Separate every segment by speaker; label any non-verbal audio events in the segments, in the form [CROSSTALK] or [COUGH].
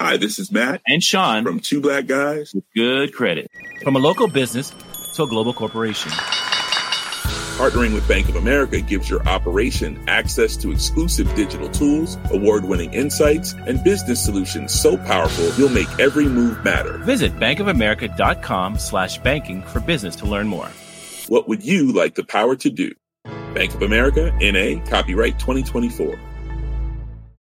Speaker 1: Hi, this is Matt
Speaker 2: and Sean
Speaker 1: from Two Black Guys
Speaker 2: with Good Credit. From a local business to a global corporation.
Speaker 1: Partnering with Bank of America gives your operation access to exclusive digital tools, award winning insights, and business solutions so powerful you'll make every move matter.
Speaker 2: Visit bankofamerica.com slash banking for business to learn more.
Speaker 1: What would you like the power to do? Bank of America, NA, copyright 2024.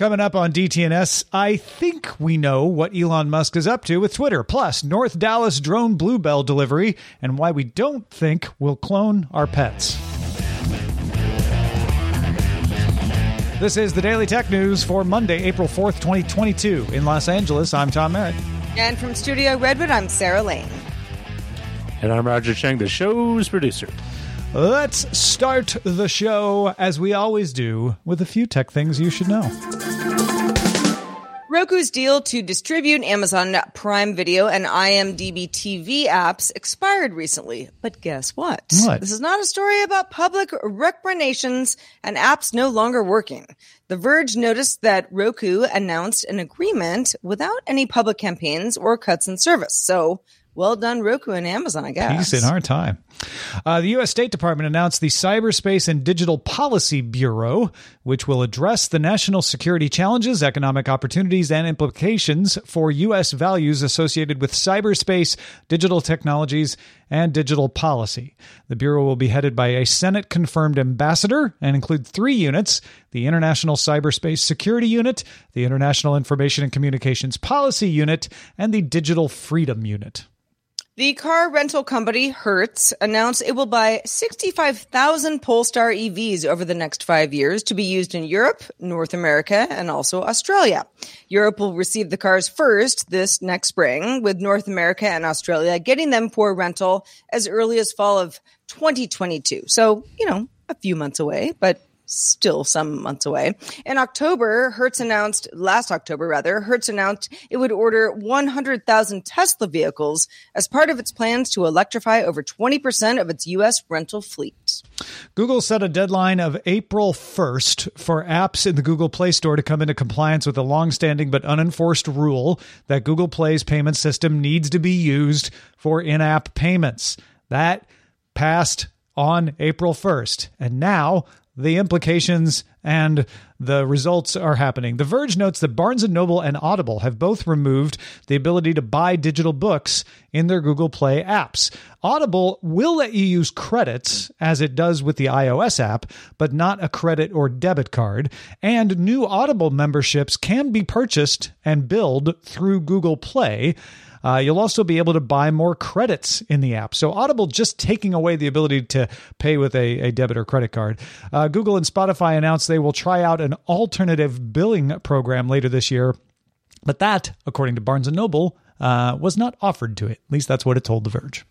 Speaker 3: Coming up on DTNS, I think we know what Elon Musk is up to with Twitter, plus North Dallas drone bluebell delivery, and why we don't think we'll clone our pets. This is the Daily Tech News for Monday, April 4th, 2022. In Los Angeles, I'm Tom Merritt.
Speaker 4: And from Studio Redwood, I'm Sarah Lane.
Speaker 5: And I'm Roger Cheng, the show's producer.
Speaker 3: Let's start the show, as we always do, with a few tech things you should know.
Speaker 4: Roku's deal to distribute Amazon Prime Video and IMDb TV apps expired recently. But guess what?
Speaker 3: What?
Speaker 4: This is not a story about public recommendations and apps no longer working. The Verge noticed that Roku announced an agreement without any public campaigns or cuts in service. So well done, Roku and Amazon, I guess.
Speaker 3: Peace in our time. Uh, the U.S. State Department announced the Cyberspace and Digital Policy Bureau, which will address the national security challenges, economic opportunities, and implications for U.S. values associated with cyberspace, digital technologies, and digital policy. The Bureau will be headed by a Senate confirmed ambassador and include three units the International Cyberspace Security Unit, the International Information and Communications Policy Unit, and the Digital Freedom Unit.
Speaker 4: The car rental company Hertz announced it will buy 65,000 Polestar EVs over the next five years to be used in Europe, North America, and also Australia. Europe will receive the cars first this next spring, with North America and Australia getting them for rental as early as fall of 2022. So, you know, a few months away, but still some months away. In October, Hertz announced, last October rather, Hertz announced it would order 100,000 Tesla vehicles as part of its plans to electrify over 20% of its U.S. rental fleet.
Speaker 3: Google set a deadline of April 1st for apps in the Google Play Store to come into compliance with a long-standing but unenforced rule that Google Play's payment system needs to be used for in-app payments. That passed on April 1st. And now the implications and the results are happening. The Verge notes that Barnes Noble and Audible have both removed the ability to buy digital books in their Google Play apps. Audible will let you use credits as it does with the iOS app, but not a credit or debit card. And new Audible memberships can be purchased and billed through Google Play. Uh, you'll also be able to buy more credits in the app. So Audible just taking away the ability to pay with a, a debit or credit card. Uh, Google and Spotify announced they will try out an alternative billing program later this year. But that, according to Barnes and Noble, uh, was not offered to it. At least that's what it told The Verge.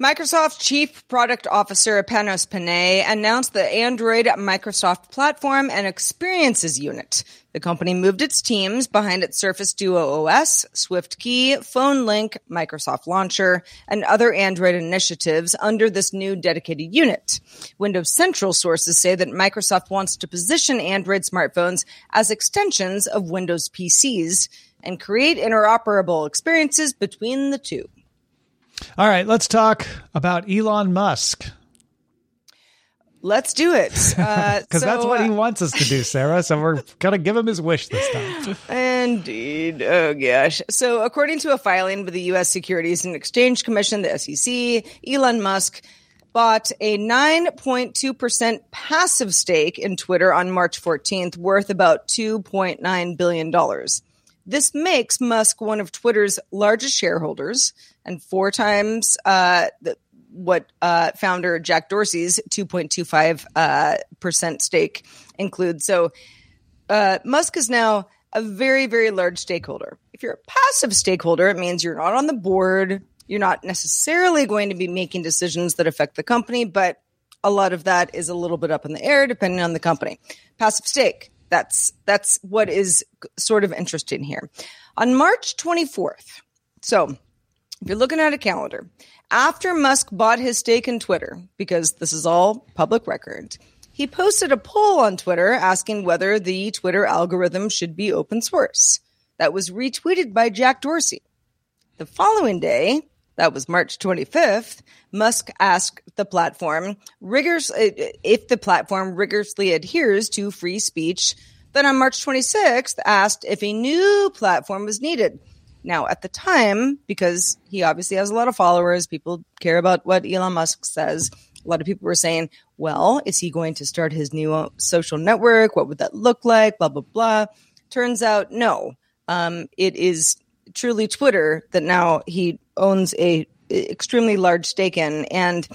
Speaker 4: Microsoft Chief Product Officer Panos Panay announced the Android Microsoft Platform and Experiences Unit. The company moved its teams behind its Surface Duo OS, SwiftKey, Phone Link, Microsoft Launcher, and other Android initiatives under this new dedicated unit. Windows Central sources say that Microsoft wants to position Android smartphones as extensions of Windows PCs and create interoperable experiences between the two.
Speaker 3: All right, let's talk about Elon Musk.
Speaker 4: Let's do it. Because [LAUGHS]
Speaker 3: uh, so, that's what he wants us to do, Sarah. So we're [LAUGHS] going to give him his wish this time.
Speaker 4: Indeed. Oh, gosh. So, according to a filing with the U.S. Securities and Exchange Commission, the SEC, Elon Musk bought a 9.2% passive stake in Twitter on March 14th, worth about $2.9 billion. This makes Musk one of Twitter's largest shareholders and four times uh, the, what uh, founder Jack Dorsey's 2.25 uh, percent stake includes. So uh, Musk is now a very, very large stakeholder. If you're a passive stakeholder, it means you're not on the board. You're not necessarily going to be making decisions that affect the company, but a lot of that is a little bit up in the air depending on the company. Passive stake. That's that's what is sort of interesting here. On March 24th. So, if you're looking at a calendar, after Musk bought his stake in Twitter because this is all public record, he posted a poll on Twitter asking whether the Twitter algorithm should be open source. That was retweeted by Jack Dorsey. The following day, that was March 25th, Musk asked the platform rigorous, if the platform rigorously adheres to free speech. Then on March 26th, asked if a new platform was needed. Now, at the time, because he obviously has a lot of followers, people care about what Elon Musk says. A lot of people were saying, well, is he going to start his new social network? What would that look like? Blah, blah, blah. Turns out, no. Um, it is truly Twitter that now he owns a extremely large stake in. And,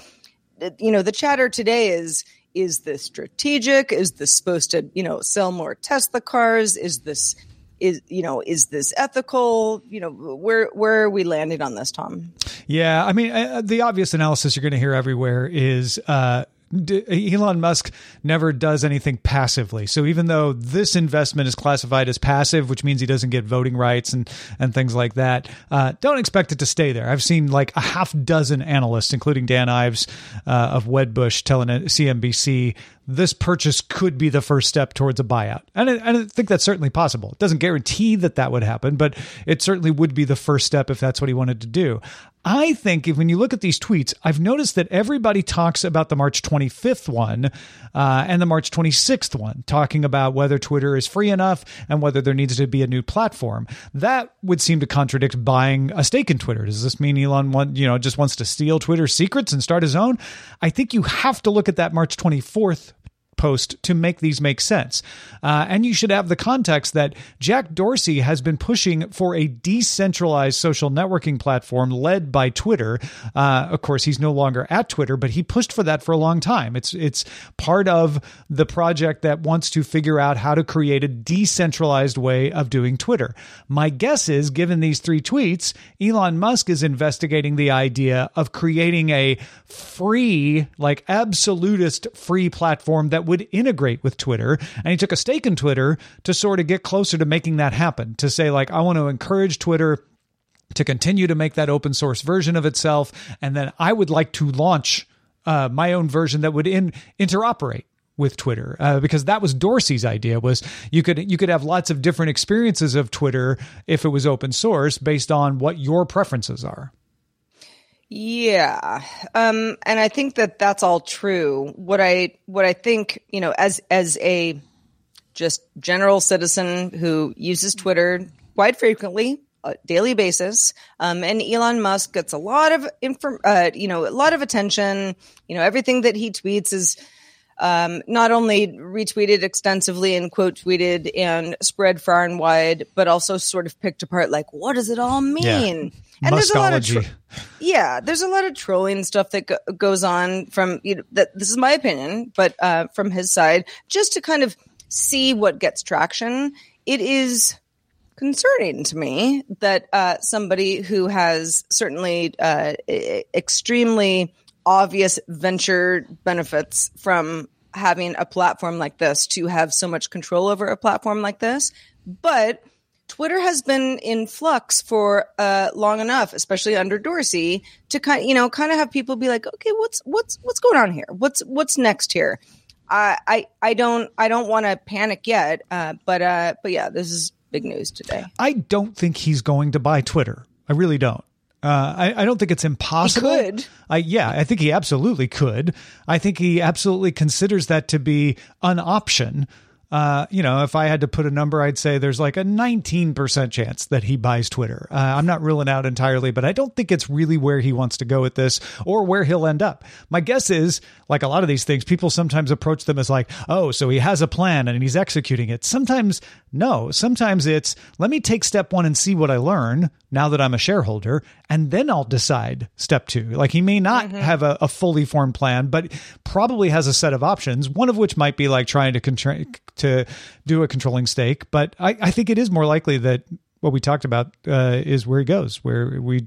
Speaker 4: you know, the chatter today is, is this strategic? Is this supposed to, you know, sell more Tesla cars? Is this is you know is this ethical? You know where where are we landing on this tom?
Speaker 3: Yeah i mean uh, the obvious analysis you're going to hear everywhere is uh Elon Musk never does anything passively. So even though this investment is classified as passive, which means he doesn't get voting rights and and things like that, uh, don't expect it to stay there. I've seen like a half dozen analysts, including Dan Ives uh, of Wedbush, telling CNBC this purchase could be the first step towards a buyout. And I, I, think that's certainly possible. It doesn't guarantee that that would happen, but it certainly would be the first step if that's what he wanted to do. I think if when you look at these tweets, I've noticed that everybody talks about the March 25th one uh, and the March 26th one, talking about whether Twitter is free enough and whether there needs to be a new platform. That would seem to contradict buying a stake in Twitter. Does this mean Elon want, you know, just wants to steal Twitter's secrets and start his own? I think you have to look at that March 24th post to make these make sense. Uh, and you should have the context that Jack Dorsey has been pushing for a decentralized social networking platform led by Twitter. Uh, of course, he's no longer at Twitter, but he pushed for that for a long time. It's it's part of the project that wants to figure out how to create a decentralized way of doing Twitter. My guess is, given these three tweets, Elon Musk is investigating the idea of creating a free, like absolutist free platform that would integrate with Twitter. And he took a stake in Twitter to sort of get closer to making that happen, to say, like, I want to encourage Twitter to continue to make that open source version of itself. And then I would like to launch uh, my own version that would in, interoperate with Twitter uh, because that was Dorsey's idea was you could you could have lots of different experiences of Twitter if it was open source based on what your preferences are.
Speaker 4: Yeah. Um, and I think that that's all true. What I, what I think, you know, as, as a just general citizen who uses Twitter quite frequently, a daily basis. Um, and Elon Musk gets a lot of inform, uh, you know, a lot of attention. You know, everything that he tweets is um, not only retweeted extensively and quote tweeted and spread far and wide, but also sort of picked apart. Like, what does it all mean?
Speaker 3: Yeah.
Speaker 4: And
Speaker 3: there's a lot of tro-
Speaker 4: yeah, there's a lot of trolling stuff that go- goes on from you know, that. This is my opinion, but uh, from his side, just to kind of see what gets traction. It is concerning to me that uh, somebody who has certainly uh, extremely obvious venture benefits from having a platform like this to have so much control over a platform like this. But Twitter has been in flux for uh, long enough, especially under Dorsey, to kind you know kind of have people be like, okay, what's what's what's going on here? What's what's next here? I I, I don't I don't want to panic yet, uh, but uh, but yeah, this is big news today.
Speaker 3: I don't think he's going to buy Twitter. I really don't. Uh, I, I, don't think it's impossible.
Speaker 4: He could.
Speaker 3: I, yeah, I think he absolutely could. I think he absolutely considers that to be an option uh, you know, if I had to put a number, I'd say there's like a 19% chance that he buys Twitter. Uh, I'm not ruling out entirely, but I don't think it's really where he wants to go with this or where he'll end up. My guess is, like a lot of these things, people sometimes approach them as like, oh, so he has a plan and he's executing it. Sometimes, no. Sometimes it's, let me take step one and see what I learn now that I'm a shareholder, and then I'll decide step two. Like he may not mm-hmm. have a, a, fully formed plan, but probably has a set of options, one of which might be like trying to contra- to do a controlling stake. But I, I think it is more likely that what we talked about uh, is where he goes, where we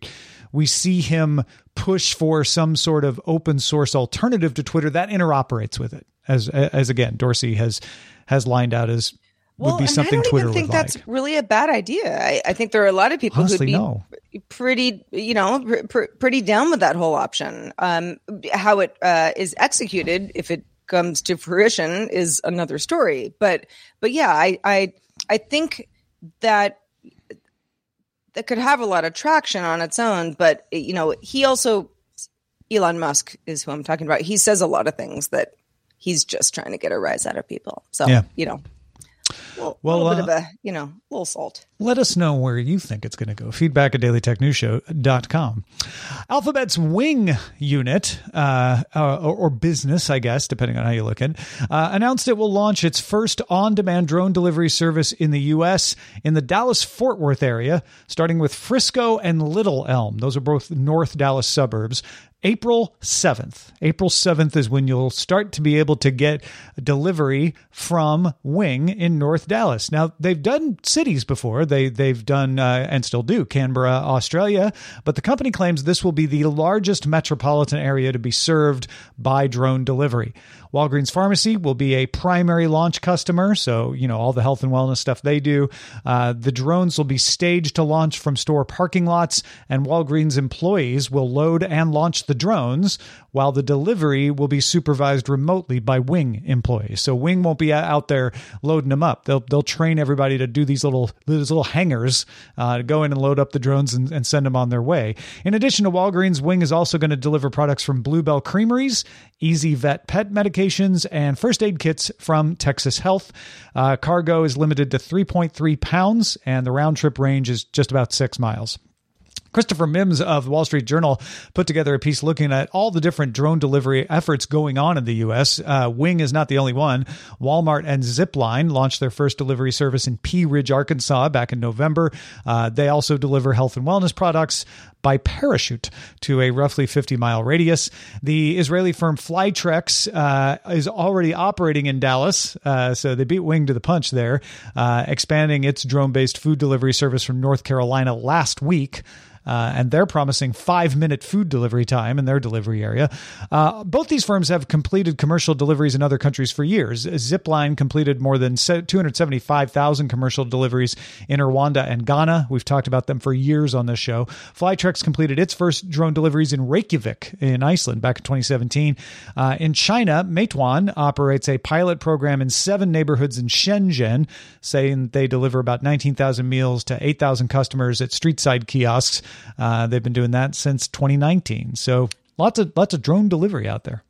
Speaker 3: we see him push for some sort of open source alternative to Twitter that interoperates with it. As as again, Dorsey has has lined out as
Speaker 4: well,
Speaker 3: would be something
Speaker 4: I don't
Speaker 3: Twitter
Speaker 4: even think that's
Speaker 3: like.
Speaker 4: really a bad idea. I, I think there are a lot of people
Speaker 3: Honestly,
Speaker 4: who'd be
Speaker 3: no.
Speaker 4: pretty, you know, pr- pr- pretty down with that whole option. Um, how it uh, is executed, if it comes to fruition, is another story. But, but yeah, I, I, I think that that could have a lot of traction on its own. But you know, he also, Elon Musk is who I'm talking about. He says a lot of things that he's just trying to get a rise out of people. So,
Speaker 3: Yeah.
Speaker 4: you know. Well,
Speaker 3: Well,
Speaker 4: a little
Speaker 3: uh,
Speaker 4: bit of a, you know, little salt.
Speaker 3: Let us know where you think it's going to go. Feedback at dailytechnewsshow.com. Alphabet's Wing unit, uh, uh, or, or business, I guess, depending on how you look at it, uh, announced it will launch its first on demand drone delivery service in the U.S. in the Dallas Fort Worth area, starting with Frisco and Little Elm. Those are both North Dallas suburbs. April 7th. April 7th is when you'll start to be able to get delivery from Wing in North Dallas. Now, they've done cities before. They they've done uh, and still do Canberra, Australia, but the company claims this will be the largest metropolitan area to be served by drone delivery. Walgreens Pharmacy will be a primary launch customer, so you know all the health and wellness stuff they do. Uh, the drones will be staged to launch from store parking lots, and Walgreens employees will load and launch the drones, while the delivery will be supervised remotely by Wing employees. So Wing won't be out there loading them up. They'll they'll train everybody to do these little these little hangars uh, to go in and load up the drones and, and send them on their way. In addition to Walgreens, Wing is also going to deliver products from Blue Bell Creameries, Easy Vet pet medications, and first aid kits from Texas Health. Uh, cargo is limited to 3.3 pounds, and the round trip range is just about six miles. Christopher Mims of Wall Street Journal put together a piece looking at all the different drone delivery efforts going on in the U.S. Uh, Wing is not the only one. Walmart and Zipline launched their first delivery service in Pea Ridge, Arkansas back in November. Uh, they also deliver health and wellness products by parachute to a roughly 50 mile radius. The Israeli firm Flytrex uh, is already operating in Dallas, uh, so they beat Wing to the punch there, uh, expanding its drone based food delivery service from North Carolina last week. Uh, and they're promising five minute food delivery time in their delivery area. Uh, both these firms have completed commercial deliveries in other countries for years. Zipline completed more than 275,000 commercial deliveries in Rwanda and Ghana. We've talked about them for years on this show. Flytrex completed its first drone deliveries in Reykjavik in Iceland back in 2017. Uh, in China, Meituan operates a pilot program in seven neighborhoods in Shenzhen, saying they deliver about 19,000 meals to 8,000 customers at street side kiosks. Uh, they've been doing that since 2019. So lots of lots of drone delivery out there.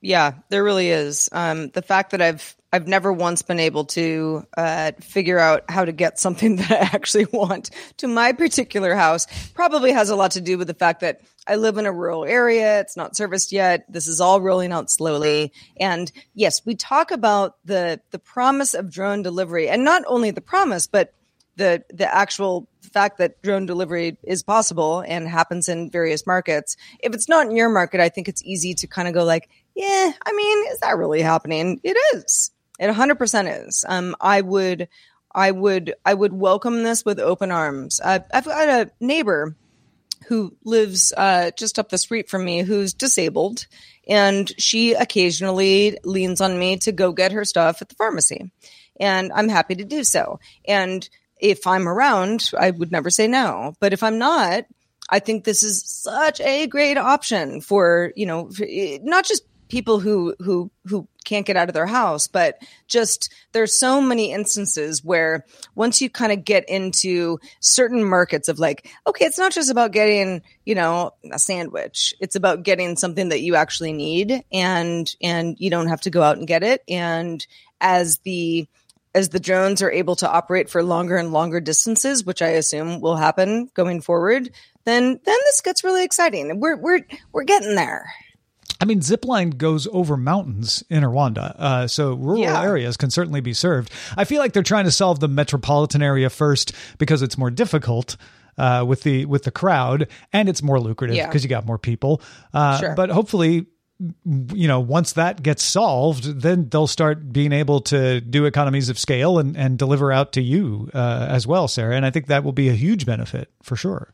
Speaker 4: Yeah, there really is. Um, the fact that I've I've never once been able to uh, figure out how to get something [LAUGHS] that I actually want to my particular house probably has a lot to do with the fact that I live in a rural area. It's not serviced yet. This is all rolling out slowly. And yes, we talk about the the promise of drone delivery, and not only the promise, but the the actual fact that drone delivery is possible and happens in various markets. If it's not in your market, I think it's easy to kind of go like, yeah, I mean, is that really happening? It is. It 100% is. Um, I would, I would, I would welcome this with open arms. Uh, I've got a neighbor who lives uh, just up the street from me who's disabled, and she occasionally leans on me to go get her stuff at the pharmacy, and I'm happy to do so. And if I'm around, I would never say no. But if I'm not, I think this is such a great option for you know eh, not just people who who who can't get out of their house but just there's so many instances where once you kind of get into certain markets of like okay it's not just about getting you know a sandwich it's about getting something that you actually need and and you don't have to go out and get it and as the as the drones are able to operate for longer and longer distances, which I assume will happen going forward, then then this gets really exciting. We're we're we're getting there.
Speaker 3: I mean, Zipline goes over mountains in Rwanda, uh, so rural
Speaker 4: Yeah.
Speaker 3: areas can certainly be served. I feel like they're trying to solve the metropolitan area first because it's more difficult. Uh, with the with the crowd and it's more lucrative
Speaker 4: Yeah.
Speaker 3: because you got more people uh,
Speaker 4: Sure.
Speaker 3: but hopefully you know, once that gets solved, then they'll start being able to do economies of scale and, and deliver out to you uh, as well, Sarah. And I think that will be a huge benefit for sure.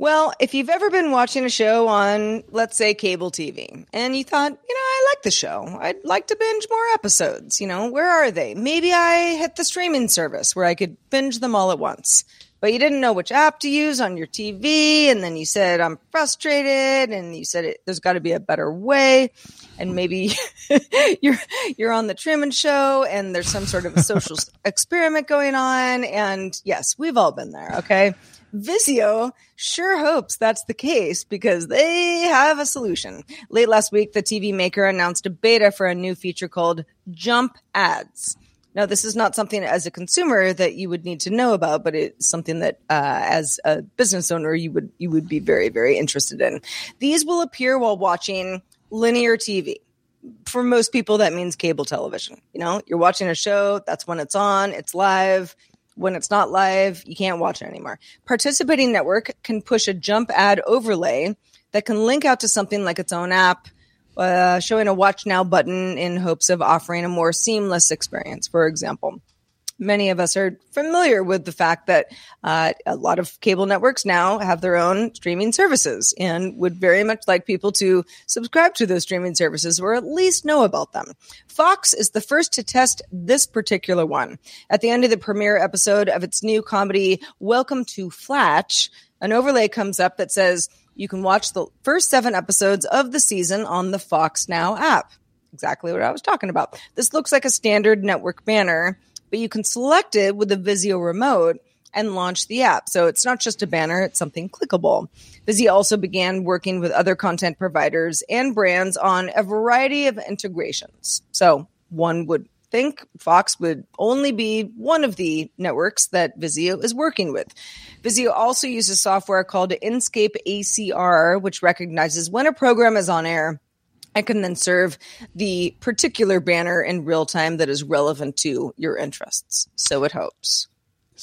Speaker 4: Well, if you've ever been watching a show on, let's say, cable TV, and you thought, you know, I like the show, I'd like to binge more episodes, you know, where are they? Maybe I hit the streaming service where I could binge them all at once but you didn't know which app to use on your TV. And then you said, I'm frustrated. And you said, there's got to be a better way. And maybe [LAUGHS] you're, you're on the Truman show and there's some sort of a social [LAUGHS] experiment going on. And yes, we've all been there. Okay. Vizio sure hopes that's the case because they have a solution. Late last week, the TV maker announced a beta for a new feature called Jump Ads. Now, this is not something as a consumer that you would need to know about, but it's something that, uh, as a business owner, you would you would be very very interested in. These will appear while watching linear TV. For most people, that means cable television. You know, you're watching a show, that's when it's on, it's live. When it's not live, you can't watch it anymore. Participating network can push a jump ad overlay that can link out to something like its own app uh, showing a watch now button in hopes of offering a more seamless experience, for example. Many of us are familiar with the fact that uh, a lot of cable networks now have their own streaming services and would very much like people to subscribe to those streaming services or at least know about them. Fox is the first to test this particular one. At the end of the premiere episode of its new comedy, Welcome to Flatch, an overlay comes up that says, you can watch the first seven episodes of the season on the Fox Now app. Exactly what I was talking about. This looks like a standard network banner, but you can select it with the Vizio remote and launch the app. So it's not just a banner, it's something clickable. Vizio also began working with other content providers and brands on a variety of integrations. So one would think Fox would only be one of the networks that Vizio is working with. Vizio also uses software called Inscape ACR, which recognizes when a program is on air and can then serve the particular banner in real time that is relevant to your interests. So it hopes.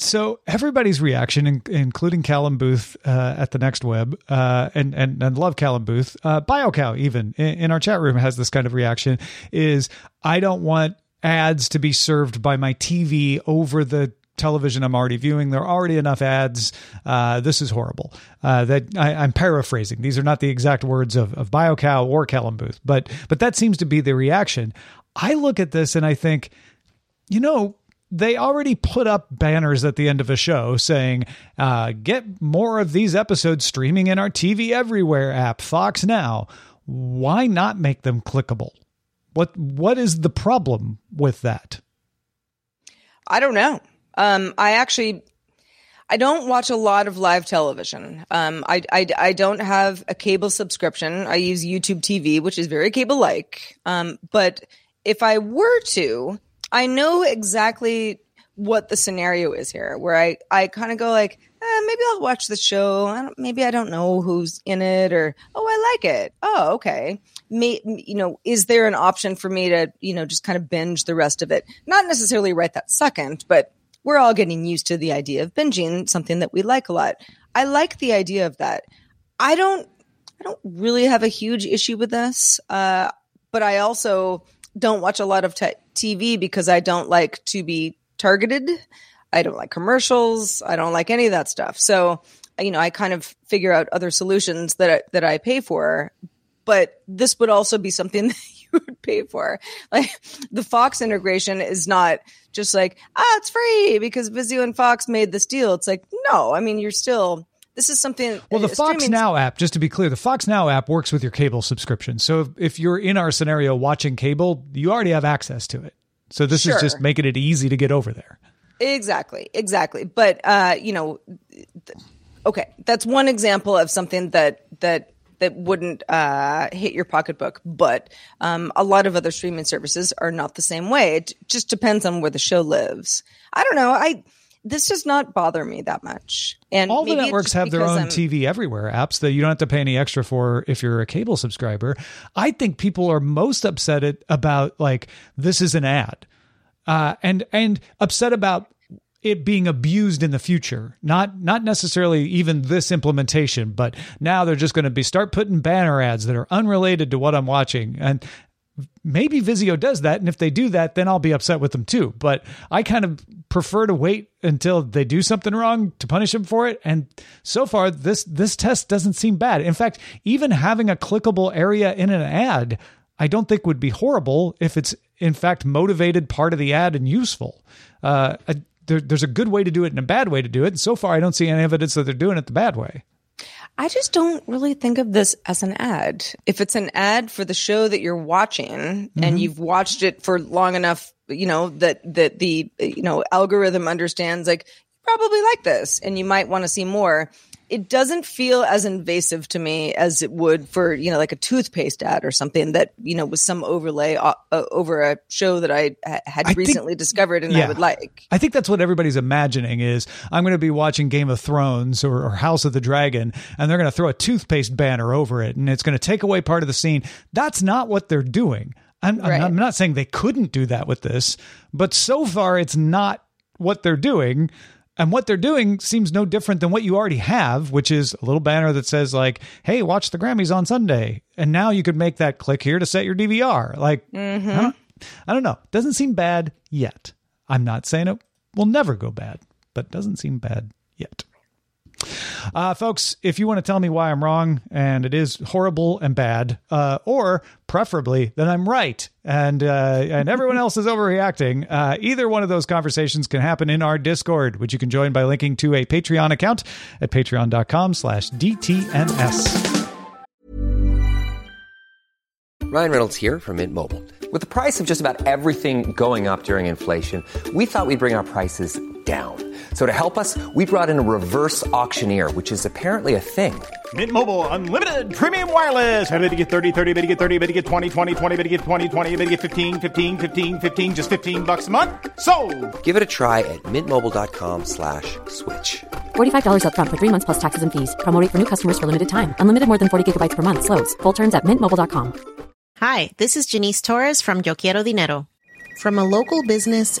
Speaker 3: So everybody's reaction, including Callum Booth uh, at the Next Web, uh, and and and love Callum Booth, uh, BioCow even in, in, our chat room has this kind of reaction: is I don't want ads to be served by my TV over the television I'm already viewing. There are already enough ads. Uh, this is horrible. Uh, that I, am paraphrasing. These are not the exact words of, of BioCow or Callum Booth, but but that seems to be the reaction. I look at this and I think, you know, they already put up banners at the end of a show saying, uh, "Get more of these episodes streaming in our TV Everywhere app, Fox Now." Why not make them clickable? What what is the problem with that?
Speaker 4: I don't know. Um, I actually I don't watch a lot of live television. Um, I, I, I don't have a cable subscription. I use YouTube TV, which is very cable like. Um, but if I were to, I know exactly what the scenario is here, where I, I kind of go like, eh, maybe I'll watch the show. I maybe I don't know who's in it, or oh, I like it. Oh, okay. May, you know, is there an option for me to, you know, just kind of binge the rest of it? Not necessarily right that second, but we're all getting used to the idea of binging something that we like a lot. I like the idea of that. I don't, I don't really have a huge issue with this. Uh, but I also don't watch a lot of TV because I don't like to be targeted. I don't like commercials. I don't like any of that stuff. So, you know, I kind of figure out other solutions that I, that I pay for. But this would also be something [LAUGHS] that you [LAUGHS] would pay for. Like the Fox integration is not just like, ah, it's free because Vizio and Fox made this deal. It's like, no, I mean, you're still this is something.
Speaker 3: Well, the uh, Fox Now app, just to be clear, the Fox Now app works with your cable subscription. So if, if you're in our scenario watching cable, you already have access to it. So this sure. is just making it easy to get over there.
Speaker 4: Exactly, exactly. But uh, you know, okay, that's one example of something that that that wouldn't uh, hit your pocketbook. But um, a lot of other streaming services are not the same way. It just depends on where the show lives. I don't know. I this does not bother me that much. And
Speaker 3: all the networks have their own I'm, TV everywhere apps that you don't have to pay any extra for if you're a cable subscriber. I think people are most upset at, about like this is an ad, uh, and and upset about it being abused in the future. Not not necessarily even this implementation, but now they're just going to be start putting banner ads that are unrelated to what I'm watching. And maybe Vizio does that, and if they do that, then I'll be upset with them too. But I kind of prefer to wait until they do something wrong to punish them for it. And so far, this this test doesn't seem bad. In fact, even having a clickable area in an ad, I don't think would be horrible if it's in fact motivated part of the ad and useful. Uh, there, there's a good way to do it and a bad way to do it. And so far, I don't see any evidence that they're doing it the bad way.
Speaker 4: I just don't really think of this as an ad. If it's an ad for the show that you're watching mm-hmm. and you've watched it for long enough, you know, that, that the, you know, algorithm understands like, you probably like this and you might want to see more it doesn't feel as invasive to me as it would for you know like a toothpaste ad or something that you know was some overlay uh, uh, over a show that I had I recently think, discovered and yeah, I would like.
Speaker 3: I think that's what everybody's imagining is I'm going to be watching Game of Thrones or, or House of the Dragon and they're going to throw a toothpaste banner over it and it's going to take away part of the scene. That's not what they're doing. I'm, right. I'm not saying they couldn't do that with this, but so far it's not what they're doing. And what they're doing seems no different than what you already have, which is a little banner that says like, "Hey, watch the Grammys on Sunday." And now you could make that click here to set your DVR. Like, mm-hmm. I, don't, I don't know. Doesn't seem bad yet. I'm not saying it will never go bad, but doesn't seem bad yet. Uh, folks, if you want to tell me why I'm wrong and it is horrible and bad, uh, or preferably that I'm right and uh, and everyone else is overreacting, uh, either one of those conversations can happen in our Discord, which you can join by linking to a Patreon account at patreon.com slash DTNS.
Speaker 6: Ryan Reynolds here from Mint Mobile. With the price of just about everything going up during inflation, we thought we'd bring our prices down. So to help us, we brought in a reverse auctioneer, which is apparently a thing.
Speaker 7: Mint Mobile unlimited premium wireless. Ready to get 30, 30, bit to get 30, bit to get 20, 20, 20, bit to get 20, 20, bit to get 15, 15, 15, 15 just 15 bucks a month. So,
Speaker 6: Give it a try at mintmobile.com/switch. slash
Speaker 8: $45 up front for 3 months plus taxes and fees. Promo rate for new customers for limited time. Unlimited more than 40 gigabytes per month slows. Full terms at mintmobile.com.
Speaker 9: Hi, this is Janice Torres from Yo Quiero Dinero. From a local business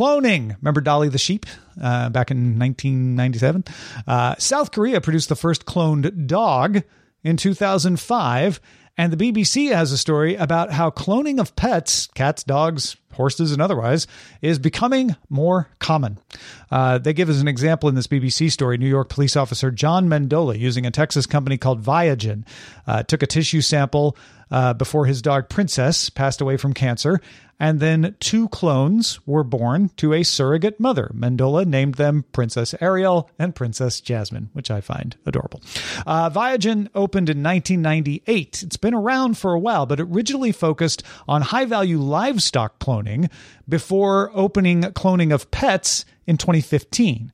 Speaker 3: Cloning. Remember Dolly the sheep uh, back in 1997? Uh, South Korea produced the first cloned dog in 2005. And the BBC has a story about how cloning of pets, cats, dogs, horses, and otherwise, is becoming more common. Uh, they give us an example in this BBC story. New York police officer John Mendola, using a Texas company called Viagen, uh, took a tissue sample uh, before his dog Princess passed away from cancer. And then two clones were born to a surrogate mother. Mendola named them Princess Ariel and Princess Jasmine, which I find adorable. Uh, Viagen opened in 1998. It's been around for a while, but originally focused on high value livestock cloning before opening cloning of pets in 2015.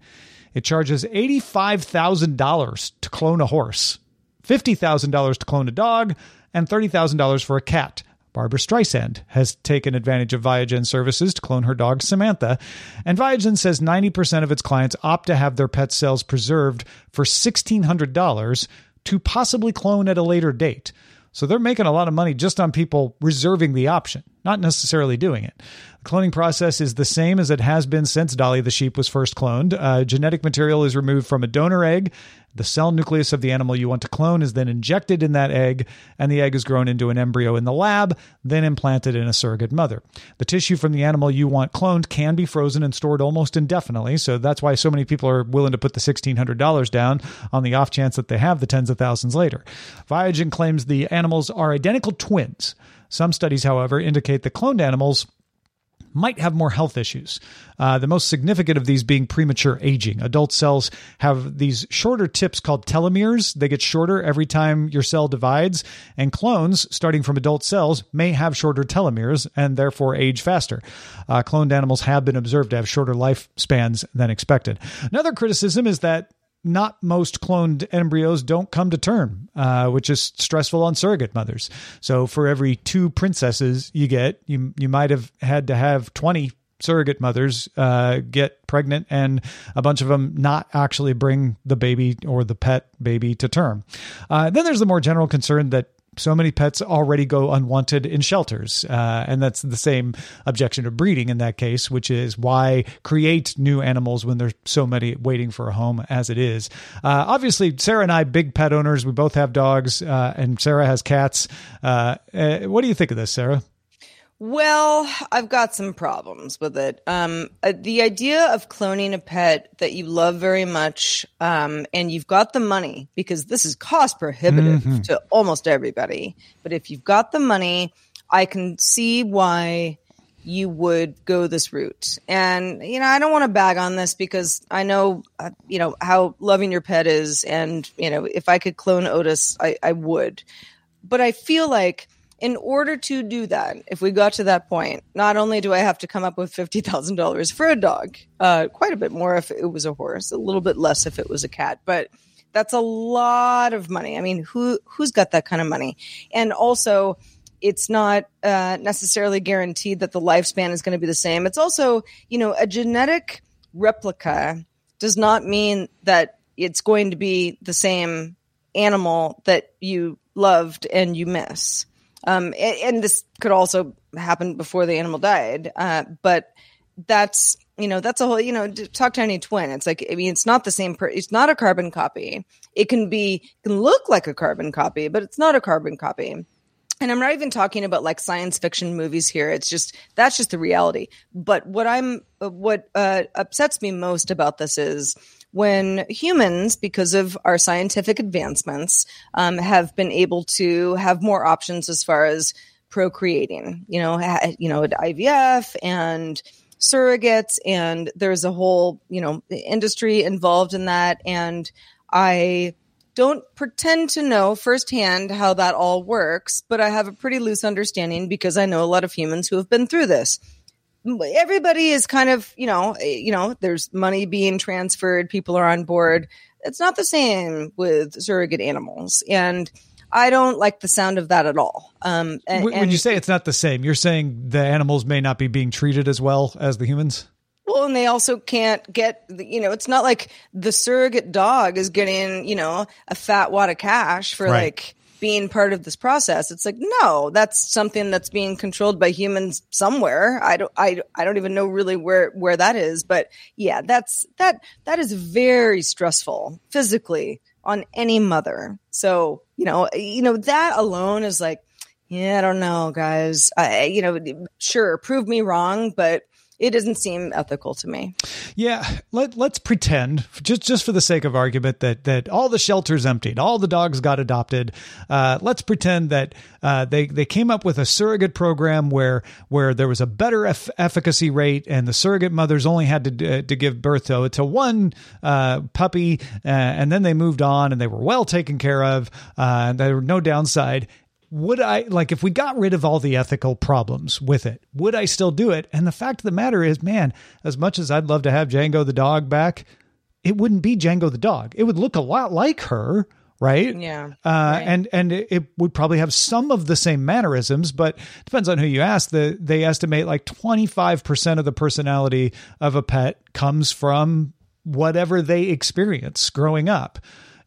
Speaker 3: It charges $85,000 to clone a horse, $50,000 to clone a dog, and $30,000 for a cat. Barbra Streisand has taken advantage of Viagen services to clone her dog Samantha, and Viagen says 90% of its clients opt to have their pet cells preserved for $1,600 to possibly clone at a later date. So they're making a lot of money just on people reserving the option. Not necessarily doing it. The cloning process is the same as it has been since Dolly the sheep was first cloned. Uh, genetic material is removed from a donor egg. The cell nucleus of the animal you want to clone is then injected in that egg, and the egg is grown into an embryo in the lab, then implanted in a surrogate mother. The tissue from the animal you want cloned can be frozen and stored almost indefinitely, so that's why so many people are willing to put the $1,600 down on the off chance that they have the tens of thousands later. Viagen claims the animals are identical twins. Some studies, however, indicate the cloned animals might have more health issues. Uh, the most significant of these being premature aging. Adult cells have these shorter tips called telomeres. They get shorter every time your cell divides, and clones, starting from adult cells, may have shorter telomeres and therefore age faster. Uh, cloned animals have been observed to have shorter lifespans than expected. Another criticism is that not most cloned embryos don't come to term, uh, which is stressful on surrogate mothers. So for every two princesses you get, you you might have had to have twenty surrogate mothers uh, get pregnant and a bunch of them not actually bring the baby or the pet baby to term. Uh, then there's the more general concern that so many pets already go unwanted in shelters. Uh, and that's the same objection to breeding in that case, which is why create new animals when there's so many waiting for a home as it is. Uh, obviously, Sarah and I, big pet owners, we both have dogs, uh, and Sarah has cats. Uh, uh, what do you think of this, Sarah?
Speaker 4: Well, I've got some problems with it. Um, uh, the idea of cloning a pet that you love very much, um, and you've got the money because this is cost prohibitive
Speaker 10: Mhm.
Speaker 4: to almost everybody. But if you've got the money, I can see why you would go this route. And you know, I don't want to bag on this because I know, uh, you know, how loving your pet is, and you know, if I could clone Otis, I, I would. But I feel like in order to do that, if we got to that point, not only do I have to come up with fifty thousand dollars for a dog, uh, quite a bit more if it was a horse, a little bit less if it was a cat, but that's a lot of money. I mean, who who's got that kind of money? And also, it's not uh, necessarily guaranteed that the lifespan is going to be the same. It's also, you know, a genetic replica does not mean that it's going to be the same animal that you loved and you miss. Um, a- and, this could also happen before the animal died. Uh, but that's you know that's a whole you know talk to any twin. It's like I mean it's not the same. Per- it's not a carbon copy. It can be can look like a carbon copy, but it's not a carbon copy. And I'm not even talking about like science fiction movies here. It's just that's just the reality. But what I'm what uh, upsets me most about this is when humans, because of our scientific advancements, um, have been able to have more options as far as procreating. You know, ha- you know, IVF and surrogates, and there's a whole you know industry involved in that. And I don't pretend to know firsthand how that all works, but I have a pretty loose understanding because I know a lot of humans who have been through this. Everybody is kind of, you know, eh, you know, there's money being transferred, people are on board. It's not the same with surrogate animals, and I don't like the sound of that at all. Um, and,
Speaker 3: when you say it's not the same, you're saying the animals may not be being treated as well as the humans?
Speaker 4: Well, and they also can't get, you know, it's not like the surrogate dog is getting, you know, a fat wad of cash for
Speaker 3: Right.
Speaker 4: like being part of this process. It's like, no, that's something that's being controlled by humans somewhere. I don't, I, I don't even know really where, where that is. But yeah, that's, that, that is very stressful physically on any mother. So, you know, you know, that alone is like, yeah, I don't know, guys. I, you know, sure, prove me wrong, but it doesn't seem ethical to me.
Speaker 3: Yeah, let let's pretend just just for the sake of argument that that all the shelters emptied, all the dogs got adopted. Uh, let's pretend that uh, they they came up with a surrogate program where where there was a better eff- efficacy rate, and the surrogate mothers only had to uh, to give birth to to one uh, puppy, uh, and then they moved on, and they were well taken care of. Uh, and there were no downside would I like if we got rid of all the ethical problems with it? Would I still do it? And the fact of the matter is, man, as much as I'd love to have Django the dog back, it wouldn't be Django the dog. It would look a lot like her, right?
Speaker 4: Yeah.
Speaker 3: Uh, and and it it would probably have some of the same mannerisms, but depends on who you ask. The they estimate like twenty five percent of the personality of a pet comes from whatever they experience growing up,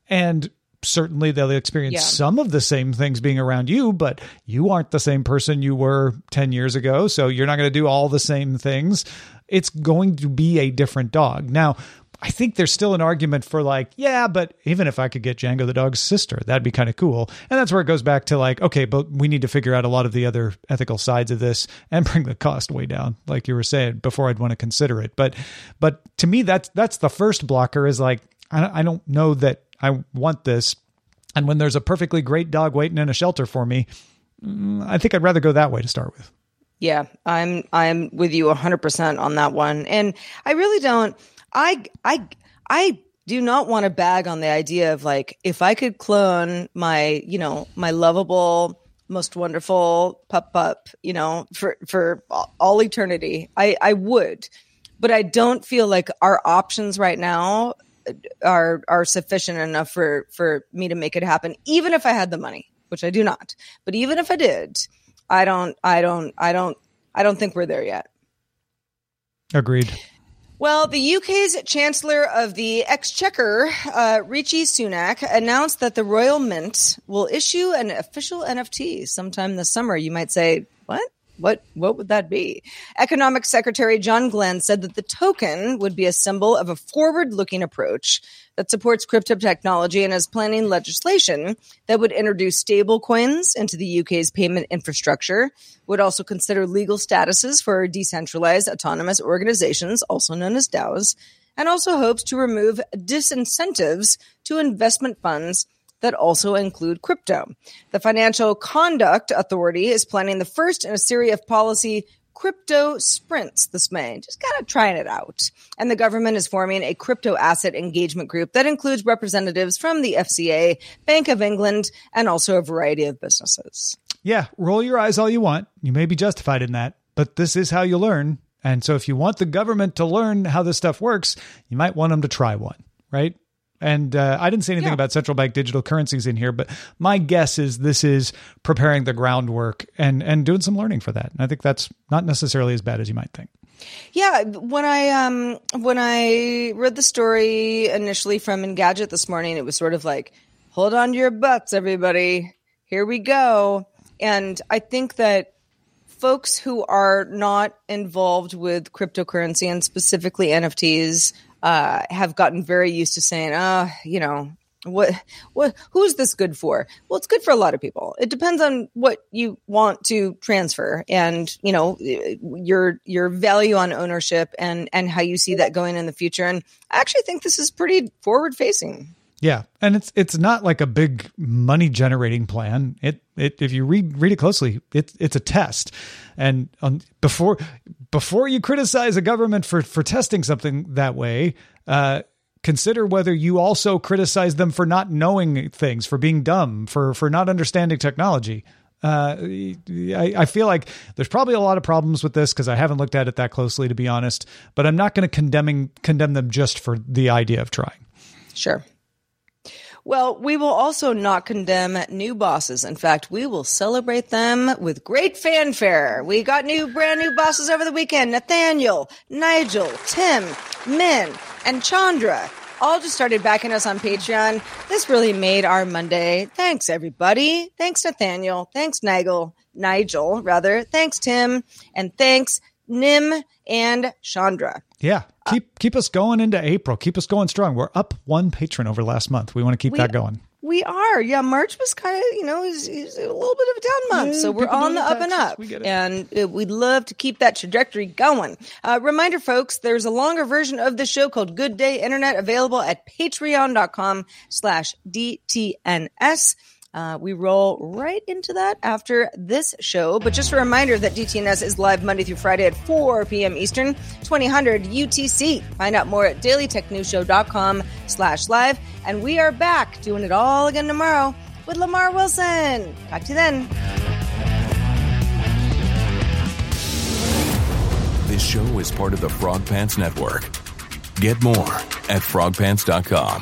Speaker 3: and certainly they'll experience
Speaker 4: Yeah.
Speaker 3: some of the same things being around you, but you aren't the same person you were 10 years ago. So you're not going to do all the same things. It's going to be a different dog. Now, I think there's still an argument for like, yeah, but even if I could get Django the dog's sister, that'd be kind of cool. And that's where it goes back to like, okay, but we need to figure out a lot of the other ethical sides of this and [LAUGHS] bring the cost way down, like you were saying before I'd want to consider it. But, but to me, that's that's the first blocker is like, I, I don't know that I want this. And when there's a perfectly great dog waiting in a shelter for me, mm, I think I'd rather go that way to start with.
Speaker 4: Yeah, I'm I'm with you 100% on that one. And I really don't I I I do not want to bag on the idea of like if I could clone my, you know, my lovable most wonderful pup pup, you know, for for all eternity. I I would. But I don't feel like our options right now are are sufficient enough for for me to make it happen even if I had the money, which I do not. But even if I did, I don't, I don't, I don't, I don't think we're there yet.
Speaker 3: Agreed.
Speaker 4: Well, the UK's Chancellor of the Exchequer, uh, Rishi Sunak, announced that the Royal Mint will issue an official NFT sometime this summer. You might say, what? What what would that be? Economic Secretary John Glen said that the token would be a symbol of a forward-looking approach that supports crypto technology and is planning legislation that would introduce stable coins into the UK's payment infrastructure, would also consider legal statuses for decentralized autonomous organizations, also known as DAOs, and also hopes to remove disincentives to investment funds that also include crypto. The Financial Conduct Authority is planning the first in a series of policy crypto sprints this May, just kind of trying it out. And the government is forming a crypto asset engagement group that includes representatives from the FCA, Bank of England, and also a variety of businesses.
Speaker 3: Yeah, roll your eyes all you want. You may be justified in that, but this is how you learn. And so if you want the government to learn how this stuff works, you might want them to try one, right? And uh, I didn't say anything
Speaker 4: Yeah.
Speaker 3: about central bank digital currencies in here, but my guess is this is preparing the groundwork and and doing some learning for that. And I think that's not necessarily as bad as you might think.
Speaker 4: Yeah, when I um when I read the story initially from Engadget this morning, it was sort of like, hold on to your butts, everybody. Here we go. And I think that folks who are not involved with cryptocurrency and specifically NFTs uh, have gotten very used to saying, "Ah, you know, what, what, who's this good for?" Well, it's good for a lot of people. It depends on what you want to transfer, and you know, your your value on ownership and and how you see that going in the future. And I actually think this is pretty forward facing.
Speaker 3: Yeah, and it's it's not like a big money generating plan. It it if you read read it closely, it's it's a test. And um, before before you criticize a government for for testing something that way, uh, consider whether you also criticize them for not knowing things, for being dumb, for for not understanding technology. Uh, I, I feel like there's probably a lot of problems with this because I haven't looked at it that closely, to be honest. But I'm not going to condemning condemn them just for the idea of trying.
Speaker 4: Sure. Well, we will also not condemn new bosses. In fact, we will celebrate them with great fanfare. We got new, brand new bosses over the weekend. Nathaniel, Nigel, Tim, Min, and Chandra all just started backing us on Patreon. This really made our Monday. Thanks, everybody. Thanks, Nathaniel. Thanks, Nigel. Nigel, rather. Thanks, Tim. And thanks, Nim and Chandra.
Speaker 3: Yeah, keep keep us going into April. Keep us going strong. We're up one patron over last month. We want to keep
Speaker 4: We-
Speaker 3: that going.
Speaker 4: We are. Yeah, March was kind of, you know, is a little bit of a down month.
Speaker 3: Yeah,
Speaker 4: so we're on the up and up.
Speaker 3: We.
Speaker 4: And uh, we'd love to keep that trajectory going. Uh, reminder, folks, there's a longer version of the show called Good Day Internet available at patreon.com slash DTNS. Uh, we roll right into that after this show. But just a reminder that DTNS is live Monday through Friday at 4 p.m. Eastern, 2000 UTC. Find out more at dailytechnewsshow.com slash live. And we are back doing it all again tomorrow with Lamar Wilson. Talk to you then.
Speaker 10: This show is part of the Frog Pants Network. Get more at frogpants.com.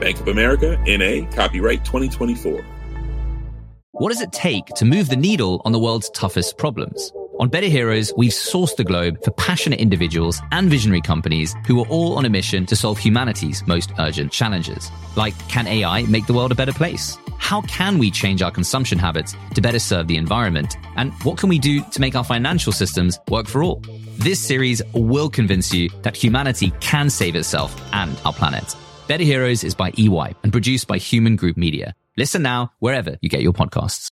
Speaker 1: Bank of America, NA, copyright 2024.
Speaker 11: What does it take to move the needle on the world's toughest problems? On Better Heroes, we've sourced the globe for passionate individuals and visionary companies who are all on a mission to solve humanity's most urgent challenges. Like, can AI make the world a better place? How can we change our consumption habits to better serve the environment? And what can we do to make our financial systems work for all? This series will convince you that humanity can save itself and our planet. Better Heroes is by EY and produced by Human Group Media. Listen now wherever you get your podcasts.